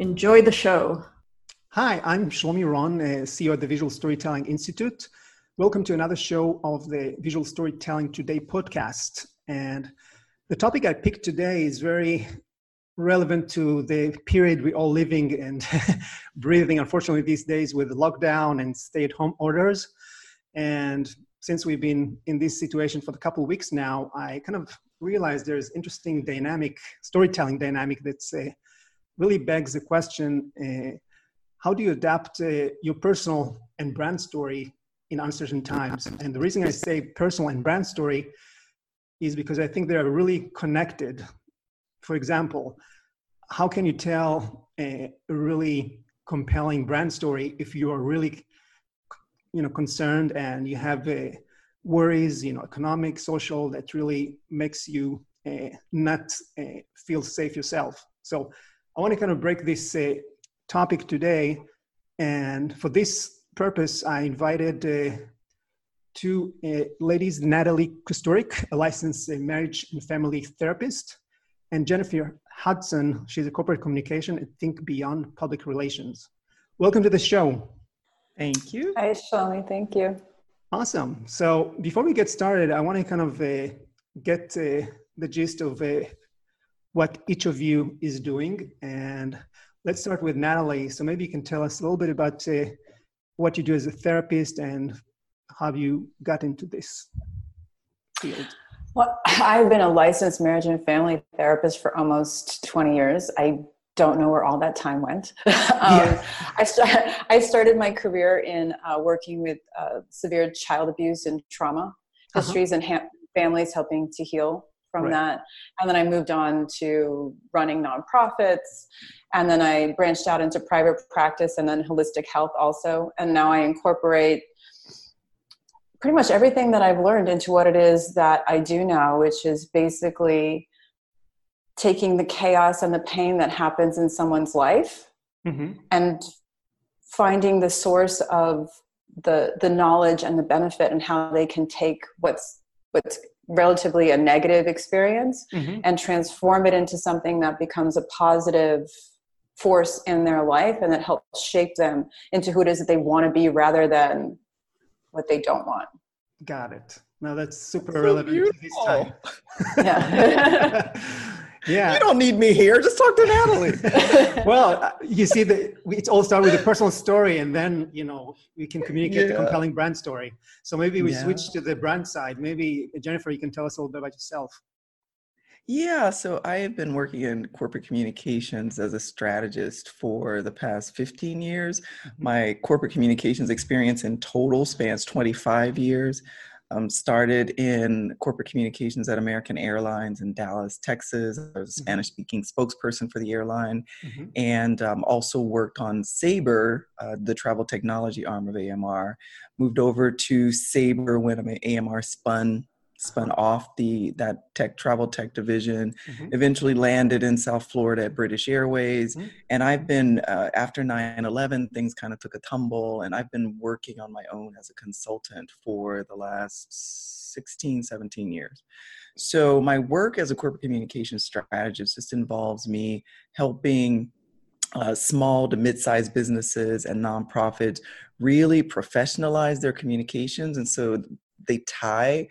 Enjoy the show. Hi, I'm Shlomi Ron, uh, CEO of the Visual Storytelling Institute. Welcome to another show of the Visual Storytelling Today podcast. And the topic I picked today is very relevant to the period we're all living and breathing, unfortunately, these days with lockdown and stay at home orders. And since we've been in this situation for a couple weeks now, I kind of realized there's interesting dynamic, storytelling dynamic that's uh, really begs the question uh, how do you adapt uh, your personal and brand story in uncertain times? And the reason I say personal and brand story is because I think they are really connected. For example, how can you tell a, a really compelling brand story if you are really you know concerned and you have uh, worries you know economic social that really makes you uh, not uh, feel safe yourself so I want to kind of break this uh, topic today. And for this purpose, I invited uh, two uh, ladies, Natalie Kusturic, a licensed uh, marriage and family therapist, and Jennifer Hudson, she's a corporate communication and Think Beyond Public Relations. Welcome to the show. Thank you. Hi, Shlomi. Thank you. Awesome. So before we get started, I want to kind of uh, get uh, the gist of uh, what each of you is doing. And let's start with Natalie. So maybe you can tell us a little bit about uh, what you do as a therapist and how you got into this field. Well, I've been a licensed marriage and family therapist for almost 20 years. I don't know where all that time went. um, yeah. I, st- I started my career in uh, working with uh, severe child abuse and trauma uh-huh. histories uh-huh. and ha- families helping to heal from right. that. And then I moved on to running nonprofits. And then I branched out into private practice and then holistic health also. And now I incorporate pretty much everything that I've learned into what it is that I do now, which is basically taking the chaos and the pain that happens in someone's life mm-hmm. and finding the source of the the knowledge and the benefit and how they can take what's what's relatively a negative experience mm-hmm. and transform it into something that becomes a positive force in their life and that helps shape them into who it is that they want to be rather than what they don't want. Got it. Now that's super so relevant beautiful. to this time. yeah. yeah. You don't need me here. Just talk to Natalie. well, uh, you see, the, it all started with a personal story, and then you know we can communicate yeah. the compelling brand story. So maybe we yeah. switch to the brand side. Maybe Jennifer, you can tell us a little bit about yourself. Yeah, so I have been working in corporate communications as a strategist for the past 15 years. Mm-hmm. My corporate communications experience in total spans 25 years. Um, started in corporate communications at American Airlines in Dallas, Texas. I was a mm-hmm. Spanish speaking spokesperson for the airline mm-hmm. and um, also worked on Sabre, uh, the travel technology arm of AMR. Moved over to Sabre when AMR spun spun off the that tech travel tech division mm-hmm. eventually landed in south florida at british airways mm-hmm. and i've been uh, after 9-11 things kind of took a tumble and i've been working on my own as a consultant for the last 16 17 years so my work as a corporate communications strategist just involves me helping uh, small to mid-sized businesses and nonprofits really professionalize their communications and so they tie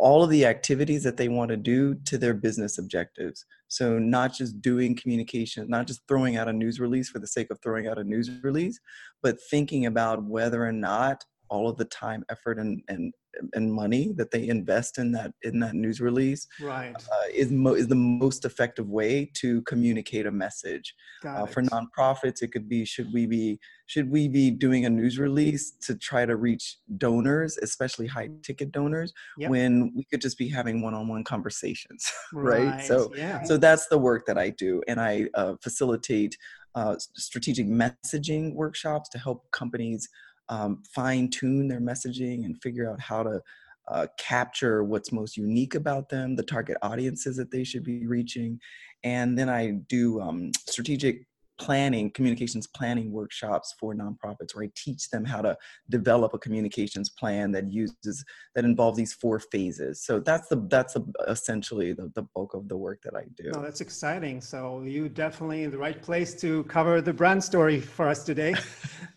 all of the activities that they want to do to their business objectives. So, not just doing communication, not just throwing out a news release for the sake of throwing out a news release, but thinking about whether or not all of the time, effort, and, and and money that they invest in that in that news release right uh, is mo- is the most effective way to communicate a message uh, for nonprofits it could be should we be should we be doing a news release to try to reach donors especially high ticket donors yep. when we could just be having one-on-one conversations right, right? so yeah. so that's the work that i do and i uh, facilitate uh, strategic messaging workshops to help companies um, fine tune their messaging and figure out how to uh, capture what's most unique about them, the target audiences that they should be reaching. And then I do um, strategic planning, communications planning workshops for nonprofits where I teach them how to develop a communications plan that uses that involves these four phases. So that's the that's a, essentially the, the bulk of the work that I do. Oh, that's exciting. So you definitely in the right place to cover the brand story for us today.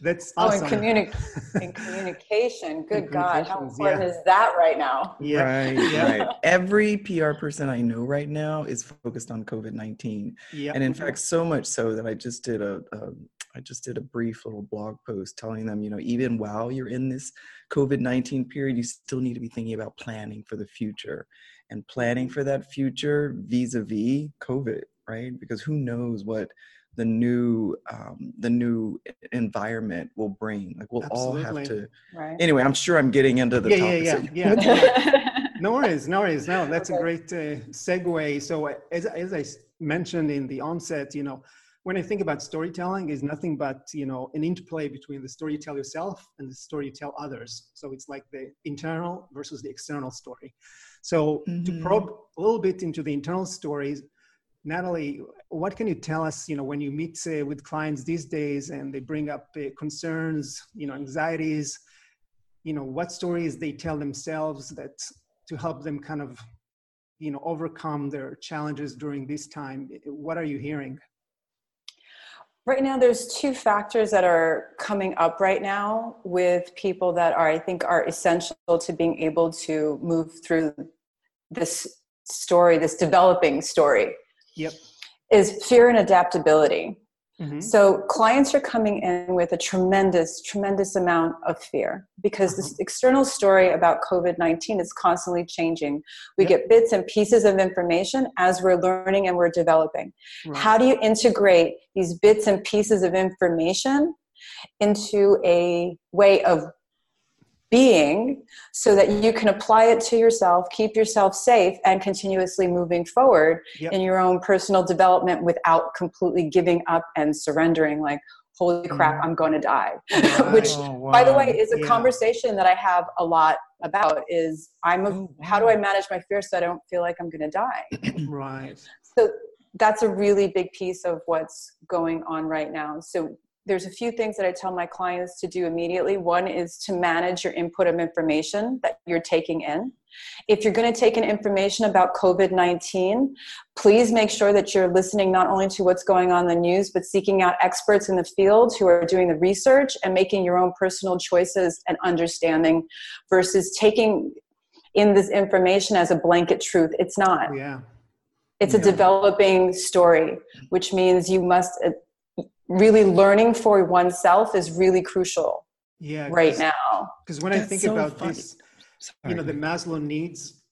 That's oh, awesome. Oh, in, communi- in communication. Good in God, how important yeah. is that right now? Yeah. Right, yeah. right. Every PR person I know right now is focused on COVID 19. Yeah. And in fact, so much so that I just just did a, a I just did a brief little blog post telling them, you know, even while you're in this COVID 19 period, you still need to be thinking about planning for the future and planning for that future vis a vis COVID, right? Because who knows what the new um, the new environment will bring like we'll Absolutely. all have to right. anyway i'm sure i'm getting into the yeah topic yeah yeah, yeah. no worries no worries no that's okay. a great uh, segue so as, as i mentioned in the onset you know when I think about storytelling, is nothing but you know an interplay between the story you tell yourself and the story you tell others. So it's like the internal versus the external story. So mm-hmm. to probe a little bit into the internal stories, Natalie, what can you tell us? You know, when you meet uh, with clients these days and they bring up uh, concerns, you know, anxieties, you know, what stories they tell themselves that to help them kind of, you know, overcome their challenges during this time. What are you hearing? Right now, there's two factors that are coming up right now with people that are, I think, are essential to being able to move through this story, this developing story. Yep. Is fear and adaptability. Mm-hmm. So clients are coming in with a tremendous, tremendous amount of fear because this external story about COVID 19 is constantly changing. We yep. get bits and pieces of information as we're learning and we're developing. Right. How do you integrate these bits and pieces of information into a way of being so that you can apply it to yourself, keep yourself safe, and continuously moving forward yep. in your own personal development without completely giving up and surrendering like, holy crap, mm-hmm. I'm going to die. Which, oh, wow. by the way, is a yeah. conversation that I have a lot about is I'm a, oh, wow. how do I manage my fear so I don't feel like I'm going to die? right. So that's a really big piece of what's going on right now. So there's a few things that I tell my clients to do immediately. One is to manage your input of information that you're taking in. If you're going to take in information about COVID 19, please make sure that you're listening not only to what's going on in the news, but seeking out experts in the field who are doing the research and making your own personal choices and understanding versus taking in this information as a blanket truth. It's not. Yeah. It's a developing story, which means you must really learning for oneself is really crucial yeah right now because when That's i think so about funny. this Sorry. you know the maslow needs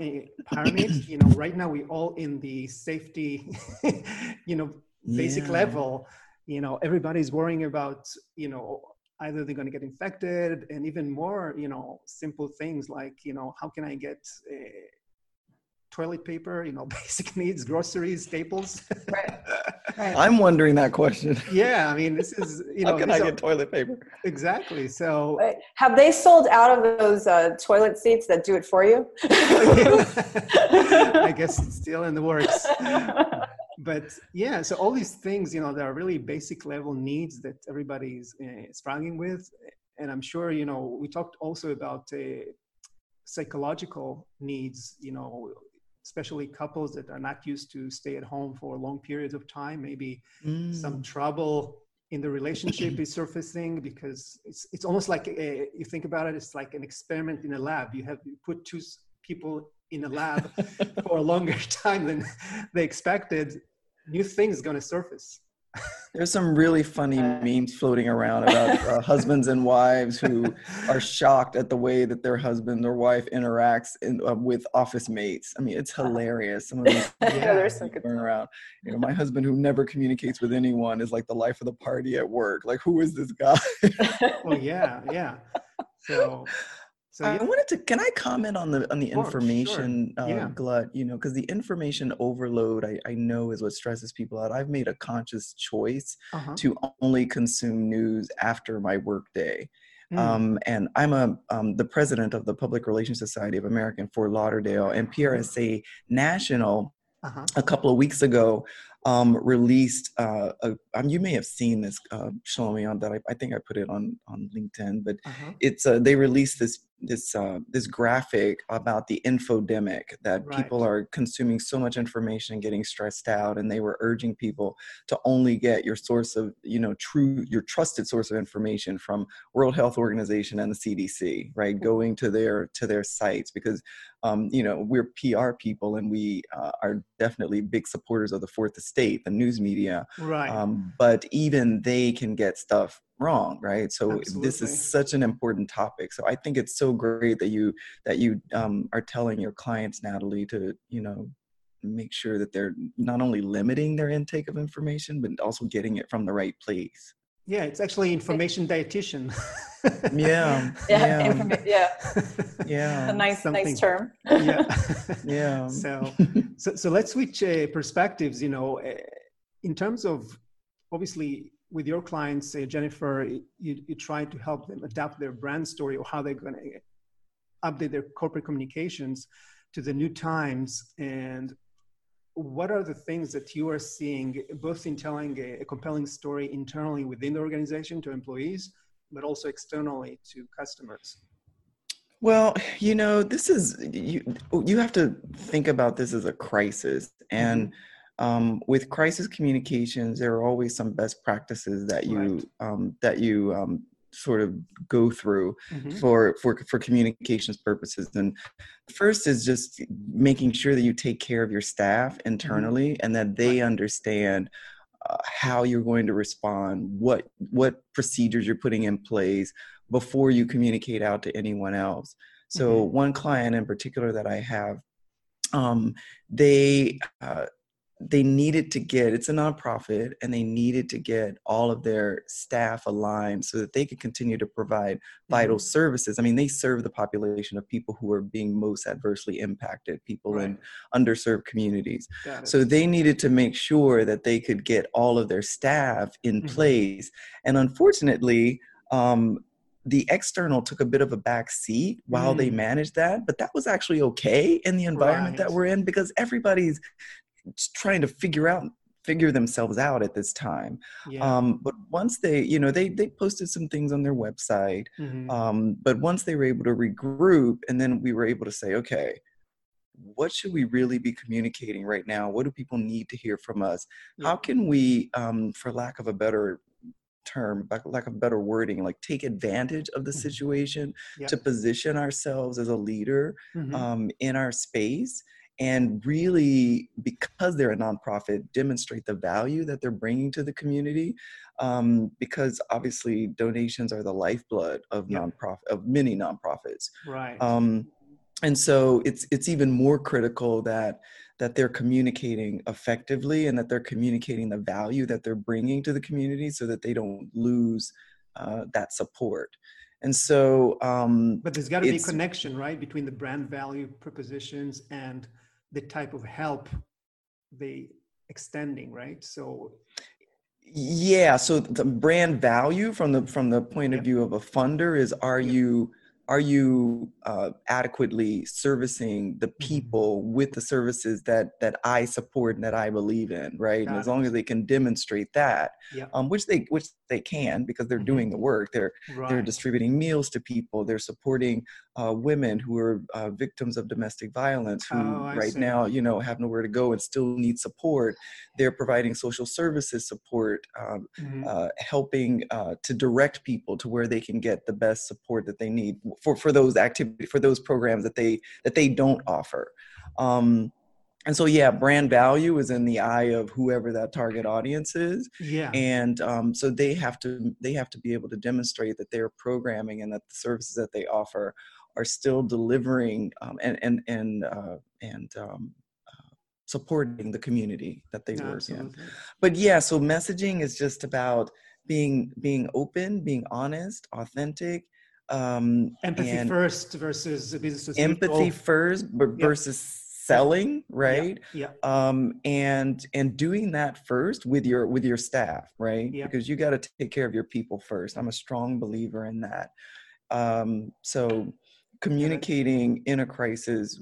eh, pyramid you know right now we all in the safety you know basic yeah. level you know everybody's worrying about you know either they're going to get infected and even more you know simple things like you know how can i get uh, toilet paper, you know, basic needs, groceries, staples. right. Right. I'm wondering that question. Yeah, I mean, this is you know, how can I get toilet paper? Exactly. So, have they sold out of those uh, toilet seats that do it for you? I guess it's still in the works. But yeah, so all these things, you know, there are really basic level needs that everybody's uh, struggling with, and I'm sure you know we talked also about. Uh, psychological needs you know especially couples that are not used to stay at home for long periods of time. Maybe mm. some trouble in the relationship is surfacing because it's it's almost like a, you think about it it's like an experiment in a lab. You have you put two people in a lab for a longer time than they expected new things going to surface there's some really funny memes floating around about uh, husbands and wives who are shocked at the way that their husband or wife interacts in, uh, with office mates. I mean, it's hilarious. Some of these yeah, there's some good going around. You know, my husband who never communicates with anyone is like the life of the party at work. Like, who is this guy? well, yeah, yeah. So So I wanted to. Can I comment on the on the information sure. yeah. uh, glut? You know, because the information overload, I, I know, is what stresses people out. I've made a conscious choice uh-huh. to only consume news after my workday. Mm. Um, and I'm a um, the president of the Public Relations Society of America in Fort Lauderdale, and PRSA National. Uh-huh. A couple of weeks ago, um, released. Uh, a, um, you may have seen this, uh, Shlomi, on that. I, I, think I put it on on LinkedIn, but uh-huh. it's uh, they released this this uh, this graphic about the infodemic that right. people are consuming so much information and getting stressed out and they were urging people to only get your source of you know true your trusted source of information from world health organization and the cdc right? Going to their to their sites because um, you know we're pr people and we uh, are definitely big supporters of the fourth estate the news media. Right. Um, but even they can get stuff wrong right? So Absolutely. this is such an important topic. So i think it's so great that you that you um, are telling your clients natalie to you know make sure that they're not only limiting their intake of information but also getting it from the right place. Yeah it's actually information dietitian. Yeah yeah yeah. yeah, yeah. a nice Something, nice term. Yeah. Yeah. So, so so let's switch uh, perspectives you know uh, in terms of obviously with your clients, say Jennifer, you, you try to help them adapt their brand story or how they're going to update their corporate communications to the new times. And what are the things that you are seeing, both in telling a, a compelling story internally within the organization to employees, but also externally to customers? Well, you know, this is you. You have to think about this as a crisis, and mm-hmm um, with crisis communications, there are always some best practices that you right. um, that you um, sort of go through mm-hmm. for for for communications purposes. And first is just making sure that you take care of your staff mm-hmm. internally mm-hmm. and that they right. understand. Uh, how you're going to respond, what what procedures you're putting in place before you communicate out to anyone else. So mm-hmm. one client in particular that I have, um, they uh, they needed to get it's a nonprofit and they needed to get all of their staff aligned so that they could continue to provide vital mm-hmm. services i mean they serve the population of people who are being most adversely impacted people right. in underserved communities so they needed to make sure that they could get all of their staff in mm-hmm. place and unfortunately um, the external took a bit of a back seat while mm. they managed that, but that was actually okay in the environment right. that we're in because everybody's trying to figure out figure themselves out at this time yeah. um, but once they you know they they posted some things on their website mm-hmm. um, but once they were able to regroup and then we were able to say okay what should we really be communicating right now what do people need to hear from us yeah. how can we um, for lack of a better term lack of better wording like take advantage of the mm-hmm. situation to position ourselves as a leader mm-hmm. um, in our space and really because they're a nonprofit demonstrate the value that they're bringing to the community um, because obviously donations are the lifeblood of nonprofit of many nonprofits. Right. Um, and so it's it's even more critical that that they're communicating effectively and that they're communicating the value that they're bringing to the community so that they don't lose uh, that support. And so um, but there's got to be a connection right between the brand value propositions and the type of help they extending right? So yeah so the brand value from the from the point of view of a funder is are you are you uh, adequately servicing the mm-hmm. people with the services that that I support and that I believe in, right? Got and as it. long as they can demonstrate that, yep. um, which they which they can because they're mm-hmm. doing the work. They're right. they're distributing meals to people. They're supporting uh, women who are uh, victims of domestic violence who oh, right see. now you know have nowhere to go and still need support. They're providing social services support, um, mm-hmm. Uh, helping uh, to direct people to where they can get the best support that they need for for those activity for those programs that they that they don't offer. Um and so yeah brand value is in the eye of whoever that target audience is. Yeah. And um, so they have to they have to be able to demonstrate that their programming and that the services that they offer are still delivering um, and and and uh, and um, uh, supporting the community that they work Absolutely. in but yeah so messaging is just about being being open being honest authentic Um, empathy first versus business. Empathy first versus selling, right? Yeah. Um, and and doing that first with your with your staff, right? Yeah. Because you got to take care of your people first. I'm a strong believer in that. Um, so communicating in a crisis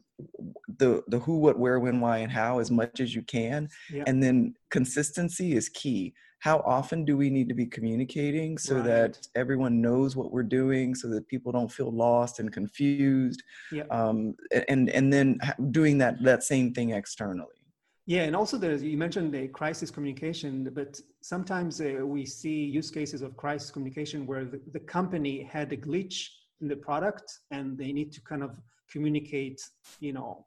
the the who what where when why and how as much as you can yeah. and then consistency is key how often do we need to be communicating so right. that everyone knows what we're doing so that people don't feel lost and confused yeah. um, and and then doing that that same thing externally yeah, and also there's you mentioned the crisis communication, but sometimes uh, we see use cases of crisis communication where the, the company had a glitch in the product and they need to kind of communicate you know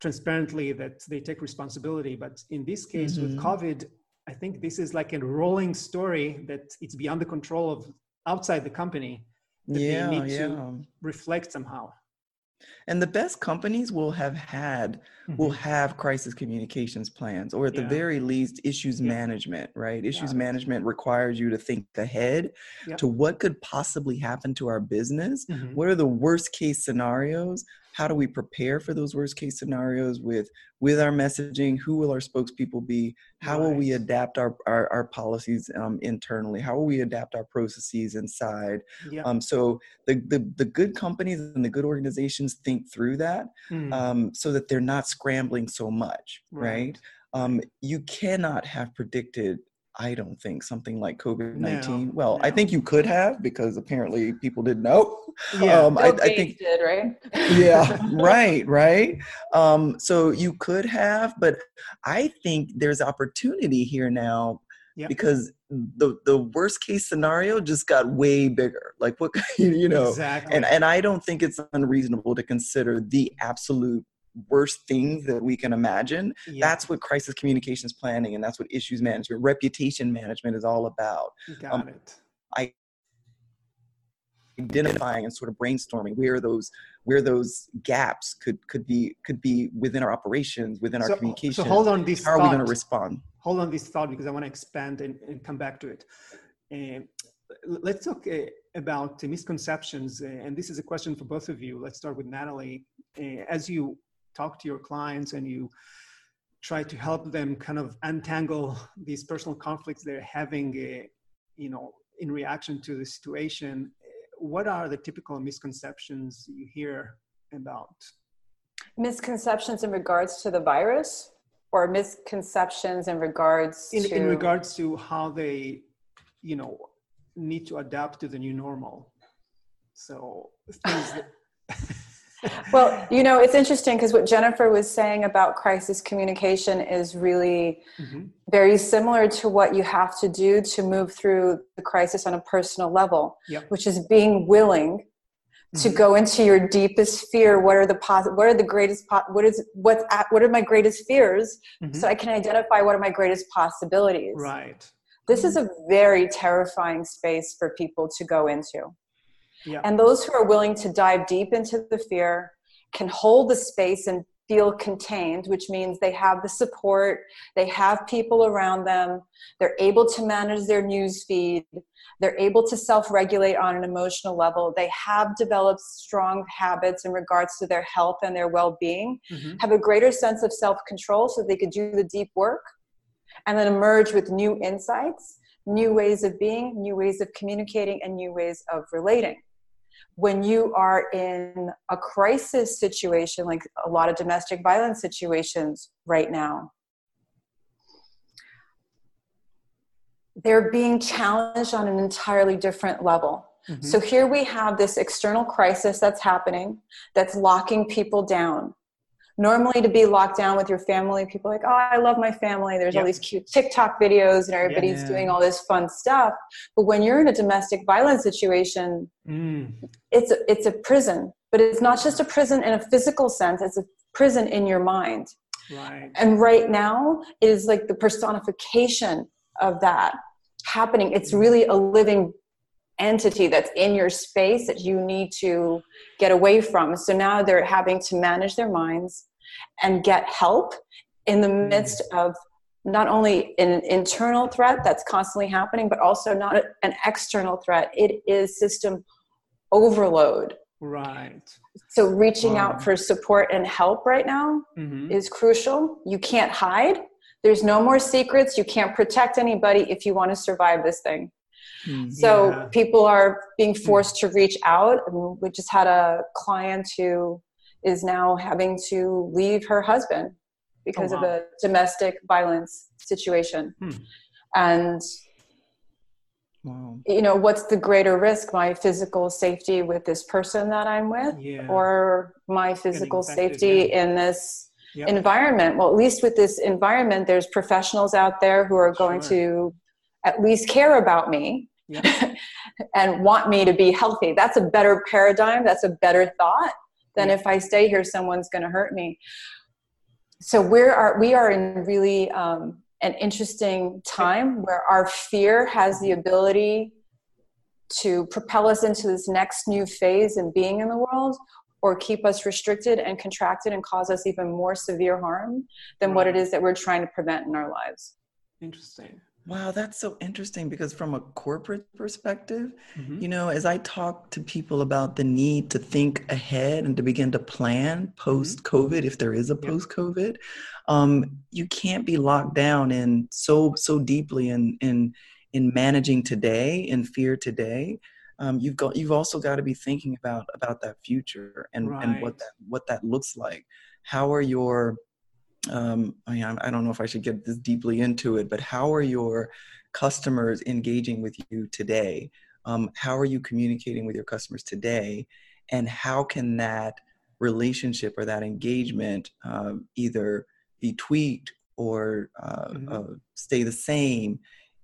transparently that they take responsibility but in this case mm-hmm. with covid i think this is like a rolling story that it's beyond the control of outside the company that yeah, they need yeah. to reflect somehow and the best companies will have had mm-hmm. will have crisis communications plans or at the very least issues yeah. management right issues yeah. management requires you to think ahead yeah. to what could possibly happen to our business mm-hmm. what are the worst case scenarios how do we prepare for those worst case scenarios with with our messaging who will our spokespeople be how right. will we adapt our our, our policies um, internally how will we adapt our processes inside yeah. um, so the, the the good companies and the good organizations think through that mm. um, so that they're not scrambling so much right, right? Um, you cannot have predicted I don't think something like COVID nineteen. No, well, no. I think you could have because apparently people didn't know. Yeah, um, I, I, think did right. yeah, right, right. Um, so you could have, but I think there's opportunity here now yep. because the the worst case scenario just got way bigger. Like what you know, exactly. And and I don't think it's unreasonable to consider the absolute worst things that we can imagine. Yeah. That's what crisis communications planning and that's what issues management, reputation management is all about. Got um, it. I identifying and sort of brainstorming where those where those gaps could could be could be within our operations within so, our communication so hold on this how thought. are we going to respond hold on this thought because i want to expand and, and come back to it uh, let's talk uh, about uh, misconceptions and this is a question for both of you let's start with natalie as you talk to your clients and you try to help them kind of untangle these personal conflicts they're having uh, you know in reaction to the situation what are the typical misconceptions you hear about? Misconceptions in regards to the virus or misconceptions in regards in, to in regards to how they you know need to adapt to the new normal. So things that well, you know, it's interesting because what Jennifer was saying about crisis communication is really mm-hmm. very similar to what you have to do to move through the crisis on a personal level, yep. which is being willing mm-hmm. to go into your deepest fear. What are the pos- What are the greatest? Po- what is what's at, What are my greatest fears? Mm-hmm. So I can identify what are my greatest possibilities. Right. This is a very terrifying space for people to go into. Yeah. And those who are willing to dive deep into the fear can hold the space and feel contained, which means they have the support, they have people around them, they're able to manage their news feed, they're able to self regulate on an emotional level, they have developed strong habits in regards to their health and their well being, mm-hmm. have a greater sense of self control so they could do the deep work, and then emerge with new insights, new ways of being, new ways of communicating, and new ways of relating when you are in a crisis situation, like a lot of domestic violence situations right now, they're being challenged on an entirely different level. Mm-hmm. So here we have this external crisis that's happening that's locking people down normally to be locked down with your family people like oh i love my family there's yep. all these cute tiktok videos and everybody's yeah. doing all this fun stuff but when you're in a domestic violence situation mm. it's a, it's a prison but it's not just a prison in a physical sense it's a prison in your mind right and right now it is like the personification of that happening it's really a living entity that's in your space that you need to get away from. So now they're having to manage their minds and get help in the mm. midst of not only an internal threat that's constantly happening, but also not an external threat. It is system overload. Right. So reaching Wow. out for support and help right now Mhm. is crucial. You can't hide. There's no more secrets. You can't protect anybody if you want to survive this thing. Hmm. So Yeah. people are being forced to reach out. I mean, we just had a client who is now having to leave her husband because Oh, of a domestic violence situation. Hmm. And Wow. you know, what's the greater risk? My physical safety with this person that I'm with, Yeah. or my physical infected, safety yeah. in this Yep. environment? Well, at least with this environment, there's professionals out there who are going Sure. to at least care about me Yeah. and want me to be healthy. That's a better paradigm. That's a better thought than Yeah. if I stay here, someone's going to hurt me. So we are we are in really um, an interesting time where our fear has the ability to propel us into this next new phase in being in the world or keep us restricted and contracted and cause us even more severe harm than what it is that we're trying to prevent in our lives. Interesting. Wow, that's so interesting because from a corporate perspective, Mhm. you know, as I talk to people about the need to think ahead and to begin to plan post COVID, if there is a Mm-hmm. Post COVID, um, you can't be locked down in so so deeply in in in managing today in fear today. Um, you've got you've also got to be thinking about about that future and and what that what that looks like. How are your um, I mean, I don't know if I should get this deeply into it, but how are your customers engaging with you today? Um, how are you communicating with your customers today? And how can that relationship or that engagement um, either be tweaked or uh, Mhm. uh, stay the same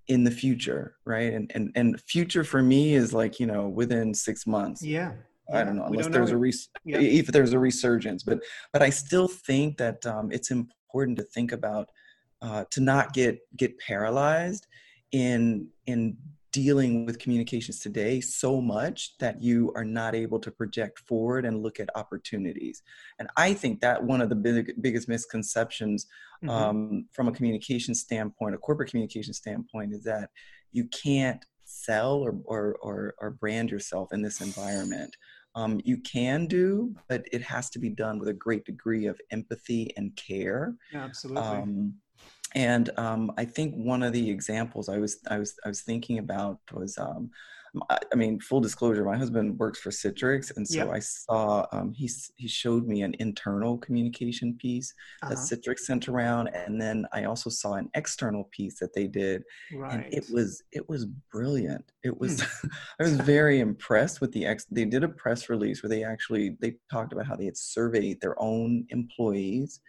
in the future, right? And and and future for me is like you know within six months. Yeah. I don't know unless don't there's know a res- Yeah. if there's a resurgence, but but I still think that um, it's important to think about uh, to not get get paralyzed in in dealing with communications today so much that you are not able to project forward and look at opportunities. And I think that one of the big, biggest misconceptions Mhm. um, from a communication standpoint, a corporate communication standpoint, is that you can't sell or, or, or, or brand yourself in this environment. Um, you can do, but it has to be done with a great degree of empathy and care. Yeah, absolutely. Um, and um, I think one of the examples I was I was I was thinking about was um, I, mean full disclosure my husband works for Citrix and so Yep. I saw um, he he showed me an internal communication piece that Uh-huh. Citrix sent around and then I also saw an external piece that they did Right. and it was it was brilliant it was i was very impressed with the ex they did a press release where they actually they talked about how they had surveyed their own employees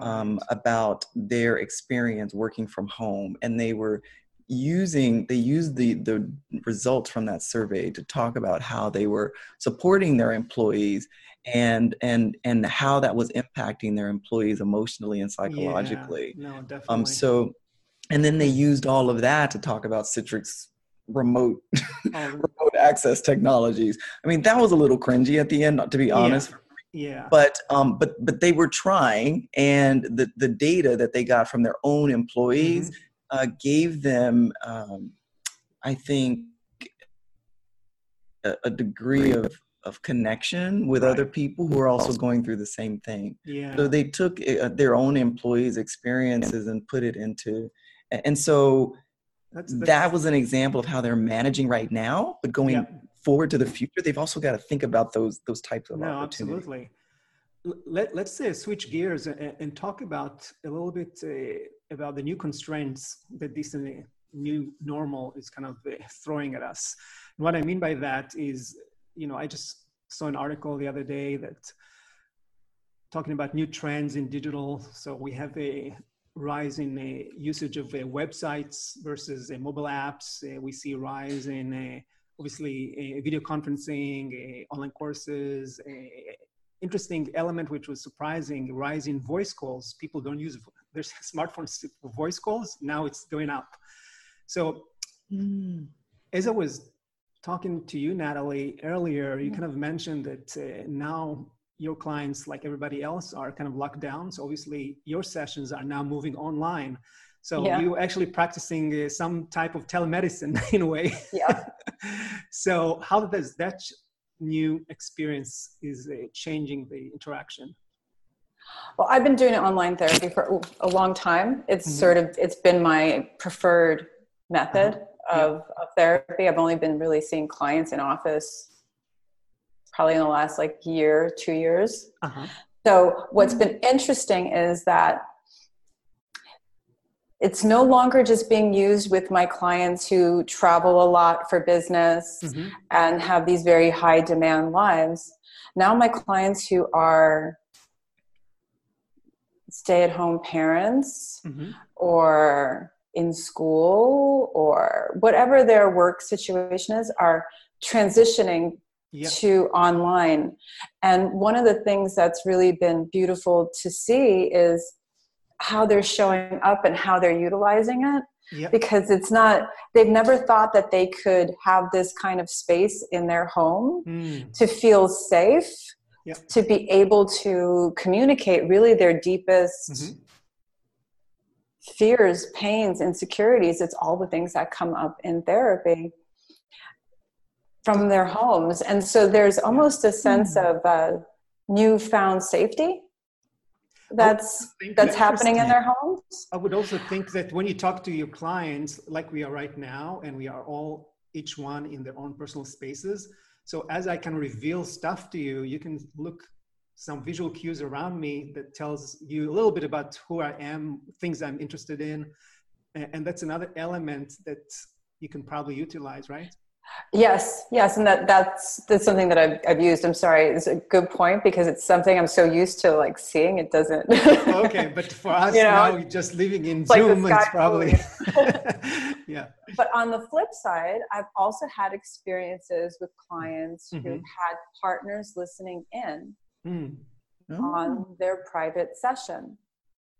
um, about their experience working from home and they were using they used the the results from that survey to talk about how they were supporting their employees and and and how that was impacting their employees emotionally and psychologically Yeah, no, definitely. um, so, and then they used all of that to talk about Citrix remote remote access technologies. I mean, that was a little cringy at the end, not to be honest. yeah. But um, but but they were trying, and the the data that they got from their own employees Mhm. Uh, gave them, um, I think, a, a degree of of connection with Right. other people who are also going through the same thing. Yeah. So they took uh, their own employees' experiences and put it into, and so that's, that was an example of how they're managing right now. But going Yeah. forward to the future, they've also got to think about those those types of no, opportunities. absolutely. Let, let's say switch gears and, and talk about a little bit uh, about the new constraints that this uh, new normal is kind of uh, throwing at us. And what I mean by that is, you know, I just saw an article the other day that talking about new trends in digital. So we have a rise in uh, usage of uh, websites versus uh, mobile apps. Uh, we see a rise in uh, obviously uh, video conferencing, uh, online courses. Uh, interesting element which was surprising: rise in voice calls. People don't use their smartphones for voice calls. Now it's going up. So Mm. as I was talking to you, Natalie, earlier, you kind of mentioned that uh, now your clients, like everybody else, are kind of locked down. So obviously, your sessions are now moving online. So Yeah. you actually practicing uh, some type of telemedicine in a way. Yeah. so how does that new experience is uh, changing the interaction? Well, I've been doing online therapy for a long time. It's mm-hmm. sort of it's been my preferred method uh-huh. of, yeah. of therapy. I've only been really seeing clients in office probably in the last like year, two years. Uh-huh. So what's been interesting is that it's no longer just being used with my clients who travel a lot for business mm-hmm. and have these very high demand lives. Now my clients who are stay at home parents mm-hmm. or in school or whatever their work situation is are transitioning yep. to online. And one of the things that's really been beautiful to see is how they're showing up and how they're utilizing it. Yep. Because it's not, they've never thought that they could have this kind of space in their home mm. to feel safe, yep. to be able to communicate really their deepest mm-hmm. fears, pains, insecurities. It's all the things that come up in therapy from their homes. And so there's almost a sense mm. of uh, newfound safety that's that's happening in their homes? I would also think that when you talk to your clients like we are right now and we are all each one in their own personal spaces so as i can reveal stuff to you you can look some visual cues around me that tells you a little bit about who i am things i'm interested in and that's another element that you can probably utilize right Yes, yes, and that that's that's something that I've I've used. I'm sorry, it's a good point because it's something I'm so used to like seeing. It doesn't. okay, but for us you know, now, just living in Zoom, it's probably. yeah. But on the flip side, I've also had experiences with clients mm-hmm. who've had partners listening in mm. oh. on their private session,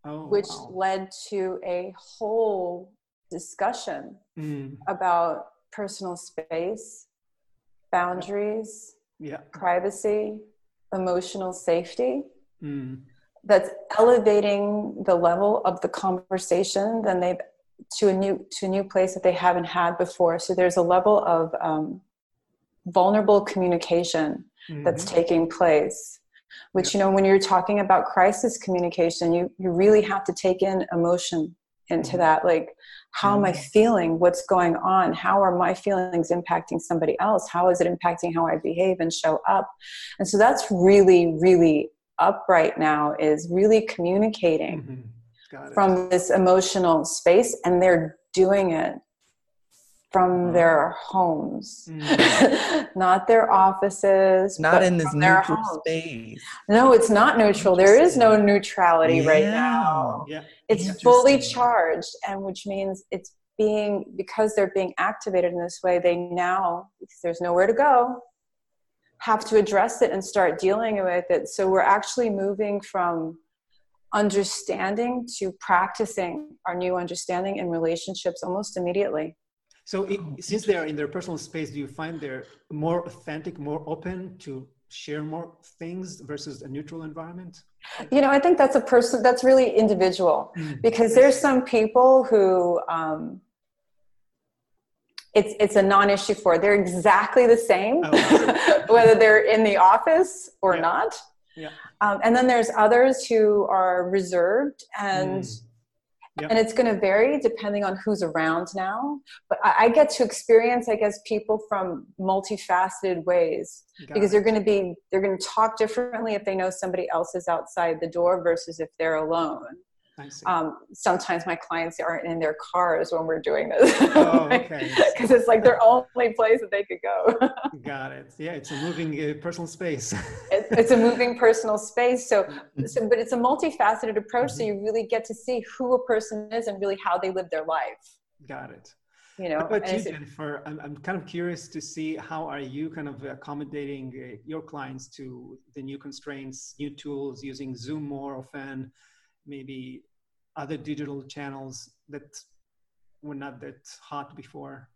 oh, which wow. led to a whole discussion mm. about personal space, boundaries, yeah. privacy, emotional safety. Mm. That's elevating the level of the conversation then they've to a new to a new place that they haven't had before. So there's a level of um, vulnerable communication mm-hmm. that's taking place which you know when you're talking about crisis communication you you really have to take in emotion into mm-hmm. that like how am i feeling? What's going on? How are my feelings impacting somebody else? How is it impacting how i behave and show up? And so that's really really up right now is really communicating mm-hmm. from this emotional space and they're doing it from mm-hmm. their homes, mm. not their offices, not in this neutral space. No, it's not neutral. There is no neutrality yeah. right now. Yeah. It's fully charged, and which means it's being because they're being activated in this way. They now, because there's nowhere to go, have to address it and start dealing with it. So we're actually moving from understanding to practicing our new understanding in relationships almost immediately. So, it, since they are in their personal space, do you find they're more authentic, more open to share more things versus a neutral environment? You know, I think that's a person that's really individual mm. because there's some people who um, it's it's a non-issue for. They're exactly the same, oh, whether they're in the office or yeah. not. Yeah. Um, and then there's others who are reserved and. Mm Yep. And it's going to vary depending on who's around now. But I, I, get to experience, I guess, people from multifaceted ways Got because it. they're going to be, they're going to talk differently if they know somebody else is outside the door versus if they're alone. Um, sometimes my clients aren't in their cars when we're doing this. Oh, okay. Because it's like their only place that they could go. Got it. Yeah, it's a moving uh, personal space. it, it's a moving personal space. So, mm-hmm. so, but it's a multifaceted approach. Mm-hmm. So you really get to see who a person is and really how they live their life. Got it. You know, but you, Jennifer, I'm, I'm kind of curious to see how are you kind of accommodating uh, your clients to the new constraints, new tools, using Zoom more often, maybe other digital channels that were not that hot before?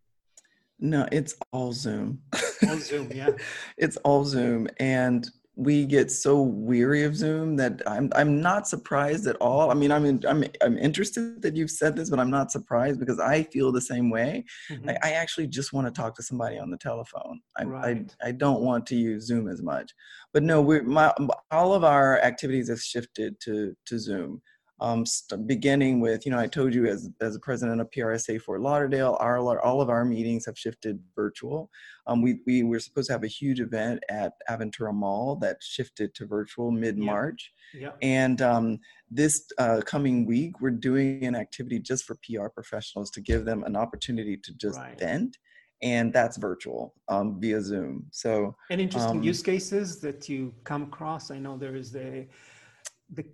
No, it's all Zoom. All Zoom, yeah. it's all Zoom. And we get so weary of Zoom that I'm I'm not surprised at all. I mean, I'm in, I'm I'm interested that you've said this, but I'm not surprised because I feel the same way. Mm-hmm. I, I, actually just want to talk to somebody on the telephone. I, right. I I don't want to use Zoom as much. But no, we my all of our activities have shifted to to Zoom um, st- beginning with, you know, I told you as, as a president of PRSA Fort Lauderdale, our, all of our meetings have shifted virtual. Um, we, we were supposed to have a huge event at Aventura Mall that shifted to virtual mid-March. Yeah. And um, this uh, coming week, we're doing an activity just for PR professionals to give them an opportunity to just right. vent and that's virtual um, via Zoom. So, and interesting um, use cases that you come across. I know there is the the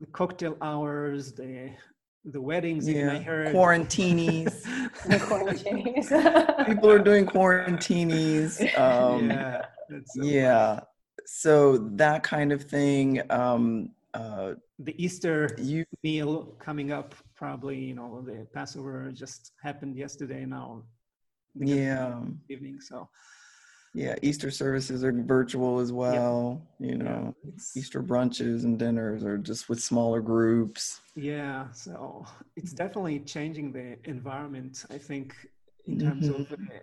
the cocktail hours, the the weddings yeah. I heard. Quarantinis. quarantinis. People are doing quarantinis. Um, yeah. So yeah. So that kind of thing. Um, uh, the Easter you, meal coming up, probably, you know, the Passover just happened yesterday now. Yeah. Evening. So yeah, Easter services are virtual as well. You know, yeah, Easter brunches and dinners are just with smaller groups. Yeah, so it's definitely changing the environment. I think in terms mm-hmm. of uh,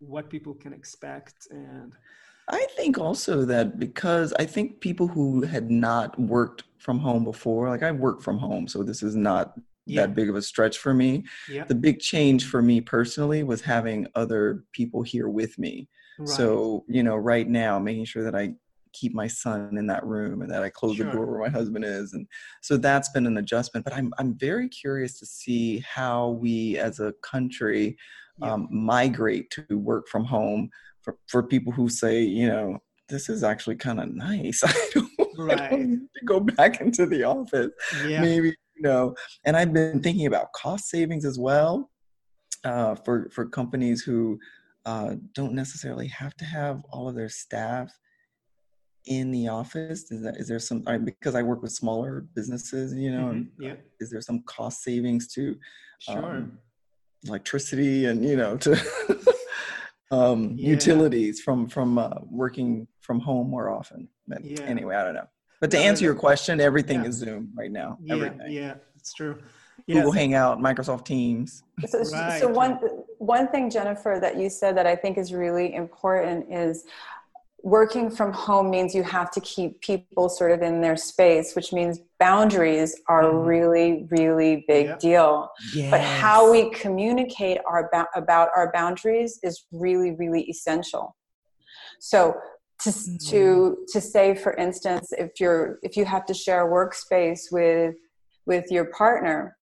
what people can expect and. I think also that because I think people who had not worked from home before, like I work from home, so this is not yeah. that big of a stretch for me. Yeah. The big change for me personally was having other people here with me. Right. So, you know, right now, making sure that I keep my son in that room and that I close sure. the door where my husband is. And so that's been an adjustment. But I'm, I'm very curious to see how we as a country yeah. um, migrate to work from home for, for people who say, you know, this is actually kind of nice. I don't, right. I don't need to go back into the office. Yeah. Maybe, you know, and I've been thinking about cost savings as well uh, for, for companies who uh, don't necessarily have to have all of their staff in the office is that is there some I, because i work with smaller businesses you know mm-hmm. yeah is there some cost savings to sure. um, electricity and you know to um, yeah. utilities from from uh, working from home more often but yeah. anyway i don't know but to no, answer your question everything yeah. is zoom right now yeah everything. yeah it's true Google Hangout, Microsoft Teams. So, right. so one one thing, Jennifer, that you said that I think is really important is working from home means you have to keep people sort of in their space, which means boundaries are mm. really, really big yep. deal. Yes. But how we communicate our about our boundaries is really, really essential. So to, mm. to to say, for instance, if you're if you have to share a workspace with with your partner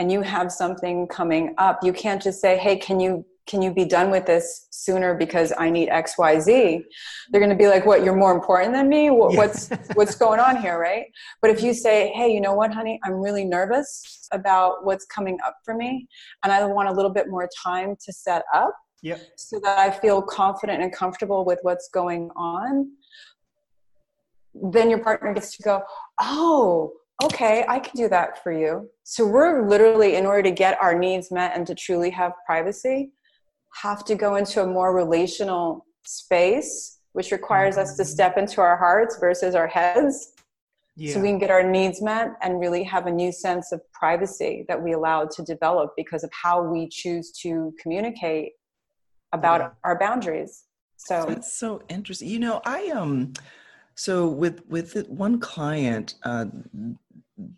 and you have something coming up you can't just say hey can you can you be done with this sooner because i need xyz they're going to be like what you're more important than me? What's what's going on here? Right? But if you say hey you know what honey? I'm really nervous about what's coming up for me and i want a little bit more time to set up yep. so that i feel confident and comfortable with what's going on then your partner gets to go oh okay, I can do that for you. So we're literally, in order to get our needs met and to truly have privacy, have to go into a more relational space, which requires us to step into our hearts versus our heads. Yeah. So we can get our needs met and really have a new sense of privacy that we allow to develop because of how we choose to communicate about yeah. our boundaries. So it's so interesting. You know, I um so with with one client, uh,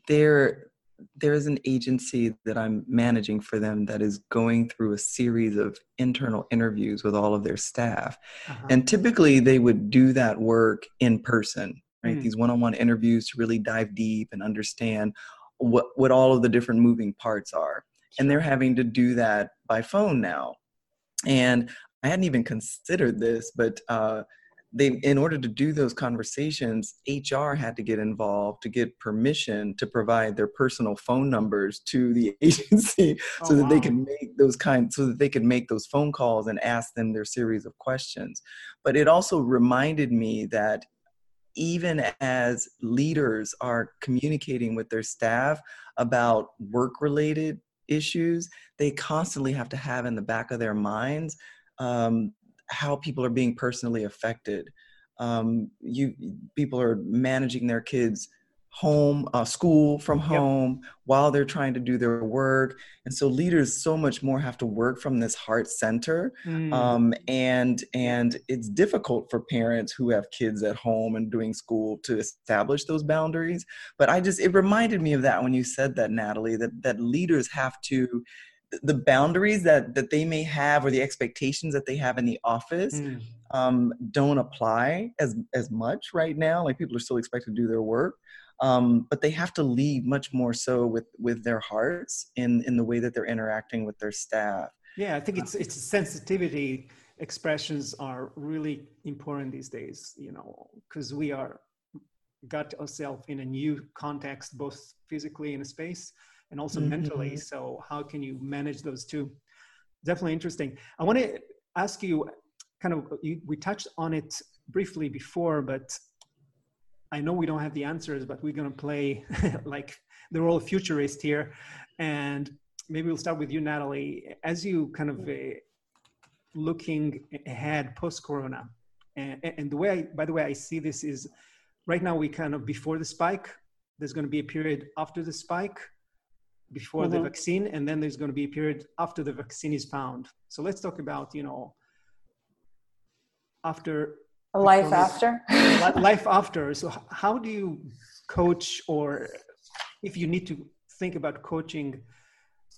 there there is an agency that I'm managing for them that is going through a series of internal interviews with all of their staff. Uh-huh. And typically they would do that work in person, right? Mm. These one-on-one interviews to really dive deep and understand what what all of the different moving parts are. And they're having to do that by phone now. And I hadn't even considered this, but uh, they in order to do those conversations hr had to get involved to get permission to provide their personal phone numbers to the agency oh, so that wow. they can make those kind so that they could make those phone calls and ask them their series of questions but it also reminded me that even as leaders are communicating with their staff about work related issues they constantly have to have in the back of their minds um, how people are being personally affected um, you people are managing their kids home uh, school from home yep. while they're trying to do their work and so leaders so much more have to work from this heart center mm. um, and and it's difficult for parents who have kids at home and doing school to establish those boundaries but i just it reminded me of that when you said that natalie that that leaders have to the boundaries that that they may have or the expectations that they have in the office mm. um, don't apply as as much right now like people are still expected to do their work um, but they have to lead much more so with with their hearts in in the way that they're interacting with their staff yeah i think it's it's sensitivity expressions are really important these days you know because we are got ourselves in a new context both physically in a space and also mm-hmm. mentally. So how can you manage those two? Definitely interesting. I want to ask you kind of you, we touched on it briefly before, but I know we don't have the answers, but we're going to play like the role of futurist here. And maybe we'll start with you, Natalie. As you kind of uh, looking ahead post Corona, and, and, the way, I, by the way, I see this is right now we kind of before the spike. There's going to be a period after the spike, before mm-hmm. the vaccine and then there's going to be a period after the vaccine is found. So let's talk about you know after life after? life after. So how do you coach or if you need to think about coaching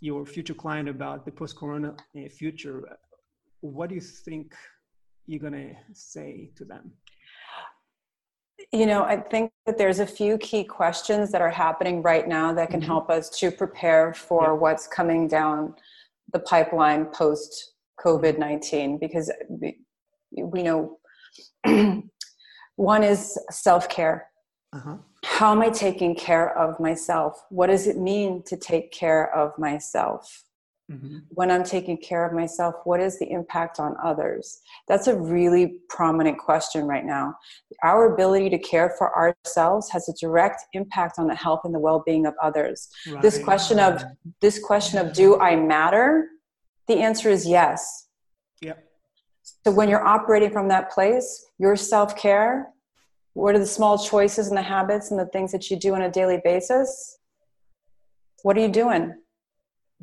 your future client about the post-corona uh, future what do you think you're going to say to them you know, I think that there's a few key questions that are happening right now that can mm-hmm. help us to prepare for yeah. what's coming down the pipeline post COVID 19 because we, we know one is self care. Uh-huh. How am I taking care of myself? What does it mean to take care of myself? Mm-hmm. When I'm taking care of myself, what is the impact on others? That's a really prominent question right now. Our ability to care for ourselves has a direct impact on the health and the well-being of others. Right. This question of this question of do I matter? The answer is yes. Yep. So when you're operating from that place, your self-care, what are the small choices and the habits and the things that you do on a daily basis? What are you doing?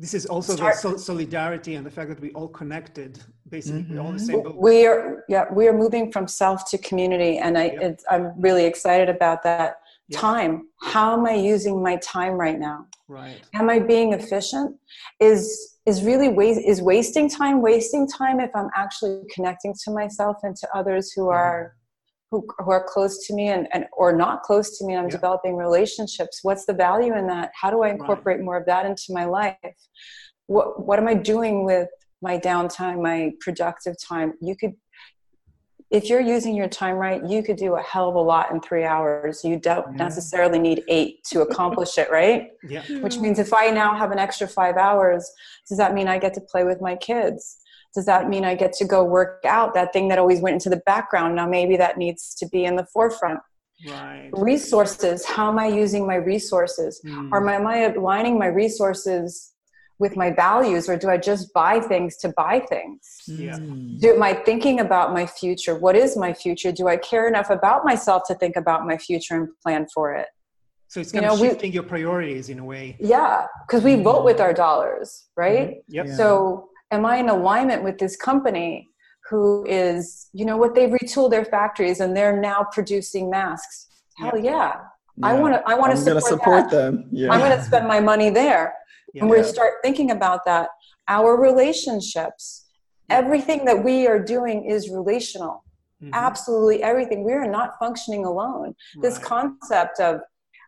This is also Start. the solidarity and the fact that we all connected basically mm-hmm. all the same boat. we are yeah we are moving from self to community and i yep. i'm really excited about that yep. time how am i using my time right now right am i being efficient is is really waste is wasting time wasting time if i'm actually connecting to myself and to others who mm-hmm. are who, who are close to me and, and or not close to me and i'm yeah. developing relationships what's the value in that how do i incorporate right. more of that into my life what what am i doing with my downtime my productive time you could if you're using your time right you could do a hell of a lot in three hours you don't yeah. necessarily need eight to accomplish it right yeah. which means if i now have an extra five hours does that mean i get to play with my kids does that mean I get to go work out that thing that always went into the background? Now maybe that needs to be in the forefront. Right. Resources. How am I using my resources? Mm. Or am I aligning my resources with my values, or do I just buy things to buy things? Yeah. Do, am I thinking about my future? What is my future? Do I care enough about myself to think about my future and plan for it? So it's kind you know, of shifting we, your priorities in a way. Yeah, because we vote with our dollars, right? Mm-hmm. Yep. Yeah. So am I in alignment with this company who is, you know what, they've retooled their factories and they're now producing masks? Hell yeah. yeah. yeah. I want to, I want to support, support them. Yeah. I'm going to spend my money there. Yeah. And we start thinking about that. Our relationships, everything that we are doing is relational. Mm-hmm. Absolutely everything. We are not functioning alone. Right. This concept of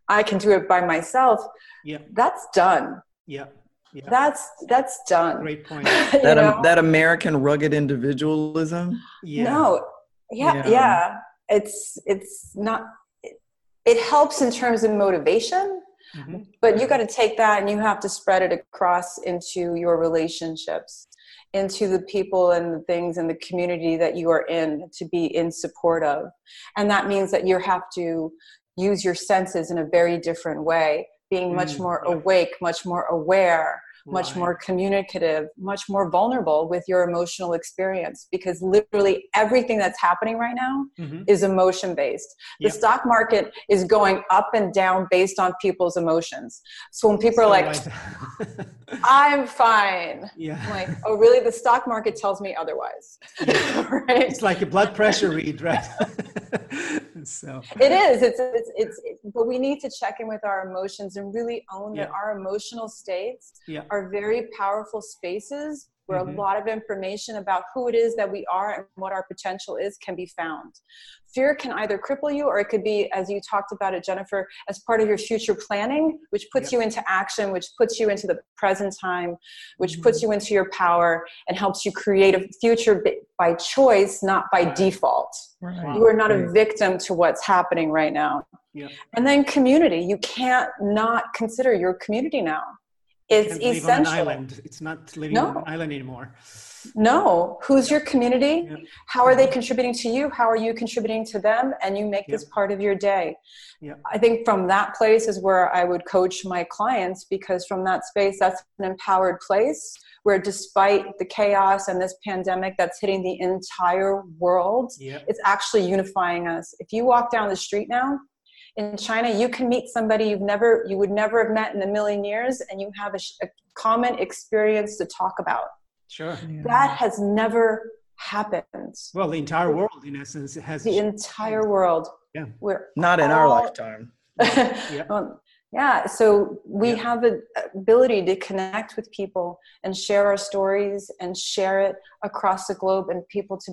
I can do it by myself, yeah. that's done. Yeah. Yeah. That's that's done. Great point. that um, that American rugged individualism. Yeah. No. Yeah, yeah. Yeah. It's it's not. It, it helps in terms of motivation, mm-hmm. but you got to take that and you have to spread it across into your relationships, into the people and the things and the community that you are in to be in support of, and that means that you have to use your senses in a very different way being much mm, more awake, much more aware, much Right. more communicative, much more vulnerable with your emotional experience because literally everything that's happening right now Mhm. is emotion based. The Yep. stock market is going up and down based on people's emotions. So when people are like, right. I'm fine. yeah. I'm like, oh, really? The stock market tells me otherwise. right? it's like a blood pressure read, right? so It is. It's, it's, it's, but we need to check in with our emotions and really own that our emotional states yeah, are very powerful spaces where Mhm. a lot of information about who it is that we are and what our potential is can be found. Fear can either cripple you or it could be, as you talked about it, Jennifer, as part of your future planning, which puts you into action, which puts you into the present time, which Mhm. puts you into your power and helps you create a future by choice, not by default. Right. You are not a victim to what's happening right now. yeah. And then community. You can't not consider your community now. It's Can't live on an essential. island. It's not living No. on an island anymore. No. Who's your community? How are they contributing to you? How are you contributing to them? And you make this part of your day. Yeah. I think from that place is where I would coach my clients because from that space, that's an empowered place where despite the chaos and this pandemic that's hitting the entire world, it's actually unifying us. If you walk down the street now in China, you can meet somebody you've never, you would never have met in a million years, and you have a, a common experience to talk about. Sure. That has never happened. Well, the entire world, in essence, has. The entire world. Yeah. We're Not in our all- lifetime. Um, yeah so we Yeah. have the ability to connect with people and share our stories and share it across the globe and people to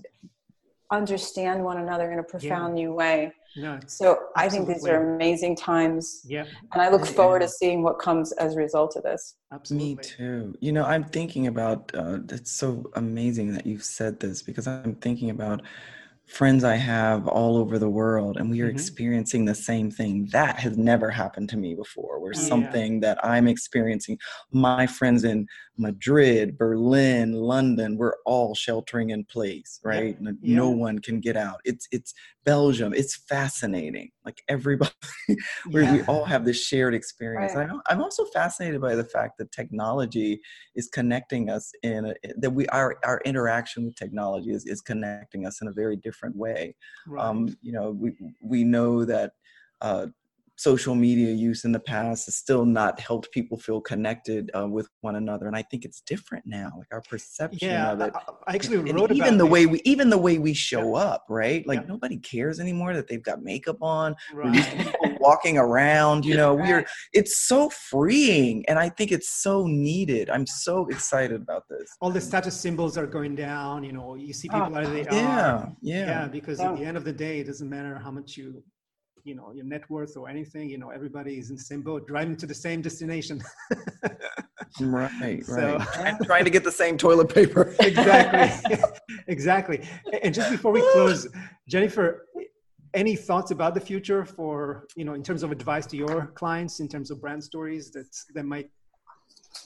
understand one another in a profound new way no, so i think these are amazing times yeah, and i look Yeah. forward to seeing what comes as a result of this absolutely. Me too. You know, I'm thinking about. Uh, it's so amazing that you've said this because I'm thinking about friends I have all over the world, and we are Mhm. experiencing the same thing. That has never happened to me before. Where Yeah. something that I'm experiencing, my friends in Madrid, Berlin, London, we're all sheltering in place, right? N- No Yeah. one can get out. It's it's Belgium. It's fascinating. Like everybody where Yeah. we all have this shared experience. Right. I'm, I'm also fascinated by the fact that technology is connecting us in a, that we our our interaction with technology is, is connecting us in a very different way. Right. Um, you know, we we know that uh, social media use in the past has still not helped people feel connected uh, with one another, and I think it's different now. Like our perception yeah, of it. I, I actually And wrote even the this. way we even the way we show up right like Yeah. nobody cares anymore that they've got makeup on Right. used to people walking around you know we're it's so freeing and i think it's so needed i'm so excited about this all the status symbols are going down. You know, you see Oh, people as they yeah are. yeah Yeah, because Yeah. at the end of the day, it doesn't matter how much you, you know, your net worth or anything. You know, everybody is in the same boat, driving to the same destination. right So- right trying, trying to get the same toilet paper exactly, exactly. And just before we close, Jennifer, any thoughts about the future for you know, in terms of advice to your clients, in terms of brand stories that that might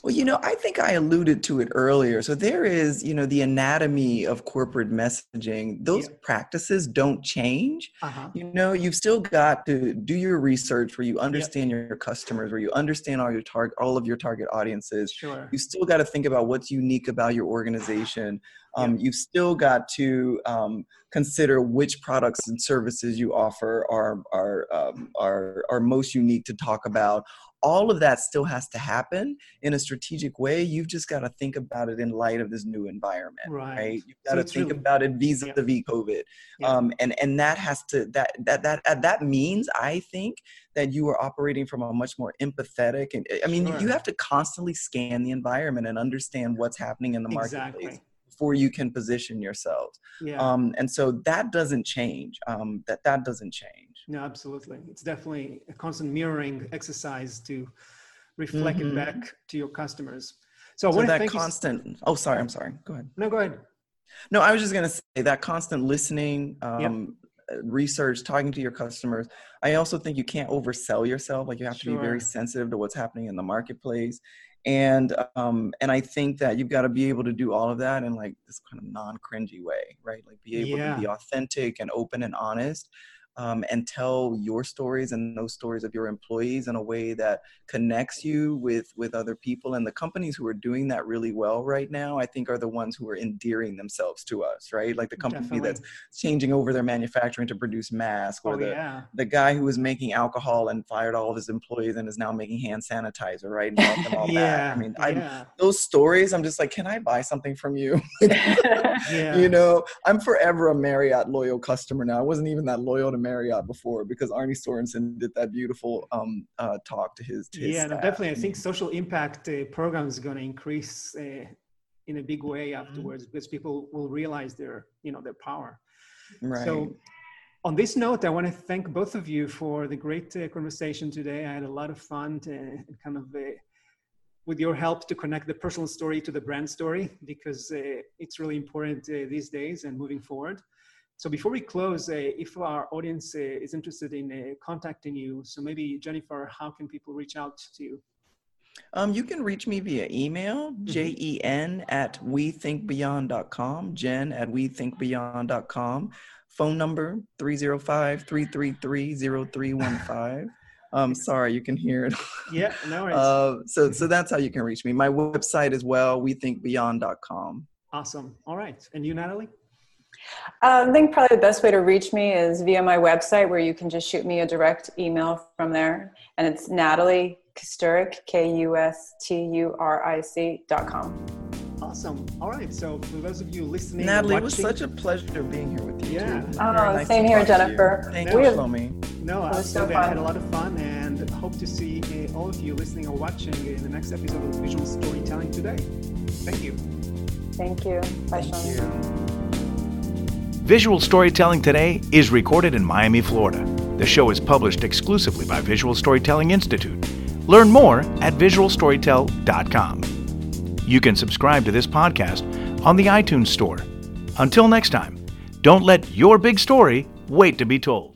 Well, you know, I think I alluded to it earlier. So there is, you know, the anatomy of corporate messaging. Those Yeah. practices don't change. Uh-huh. You know, you've still got to do your research where you understand your customers, where you understand all your target, all of your target audiences. Sure. You still got to think about what's unique about your organization. Um, You've still got to um, consider which products and services you offer are are um, are are most unique to talk about. All of that still has to happen in a strategic way. You've just got to think about it in light of this new environment, Right. right? You've So got to think really- about it vis-a-vis COVID, Yeah. um, and and that has to that that that uh, that means I think that you are operating from a much more empathetic and I mean Sure. you have to constantly scan the environment and understand what's happening in the marketplace Exactly. before you can position yourselves. Yeah. Um, and so that doesn't change. Um, that that doesn't change. No, absolutely. It's definitely a constant mirroring exercise to reflect Mhm. it back to your customers. So So to that constant. Oh, sorry. I'm sorry. Go ahead. No, go ahead. No, I was just gonna say that constant listening, um, uh, research, talking to your customers. I also think you can't oversell yourself. Like you have to be very sensitive to what's happening in the marketplace, and um, and I think that you've got to be able to do all of that in like this kind of non-cringy way, right? Like be able Yeah. to be authentic and open and honest. Um, and tell your stories and those stories of your employees in a way that connects you with with other people and the companies who are doing that really well right now i think are the ones who are endearing themselves to us right like the company Definitely. that's changing over their manufacturing to produce masks or oh, the, yeah. the guy who was making alcohol and fired all of his employees and is now making hand sanitizer right and all yeah, i mean yeah. I, those stories i'm just like can i buy something from you yeah. you know i'm forever a marriott loyal customer now i wasn't even that loyal to Marriott before because Arne Sorenson did that beautiful um, uh, talk to his. To his yeah, no, definitely. I think social impact uh, program is going to increase uh, in a big way mm-hmm. afterwards mm-hmm. because people will realize their, you know, their power. Right. So, on this note, I want to thank both of you for the great uh, conversation today. I had a lot of fun to kind of uh, with your help to connect the personal story to the brand story because uh, it's really important uh, these days and moving forward. So before we close, uh, if our audience uh, is interested in uh, contacting you, so maybe Jennifer, how can people reach out to you? Um, you can reach me via email, mm-hmm. jen at wethinkbeyond.com, jen at wethinkbeyond.com. Phone number 305-333-0315. Um, sorry, you can hear it. Yeah, no worries. Uh, so, so that's how you can reach me. My website as well, wethinkbeyond.com. Awesome. All right. And you, Natalie? Um, I think probably the best way to reach me is via my website, where you can just shoot me a direct email from there, and it's Natalie Kusturic, K U S T U R I C dot com. Awesome. All right. So for those of you listening, Natalie, watching, it was such a pleasure being here with you. Yeah. Too. Oh, nice same here, Jennifer. You. Thank you, Shlomi. No, absolutely. So I had a lot of fun and hope to see uh, all of you listening or watching in the next episode of Visual Storytelling today. Thank you. Thank you. Bye, Thank You. Visual Storytelling Today is recorded in Miami, Florida. The show is published exclusively by Visual Storytelling Institute. Learn more at visualstorytell.com. You can subscribe to this podcast on the iTunes Store. Until next time, don't let your big story wait to be told.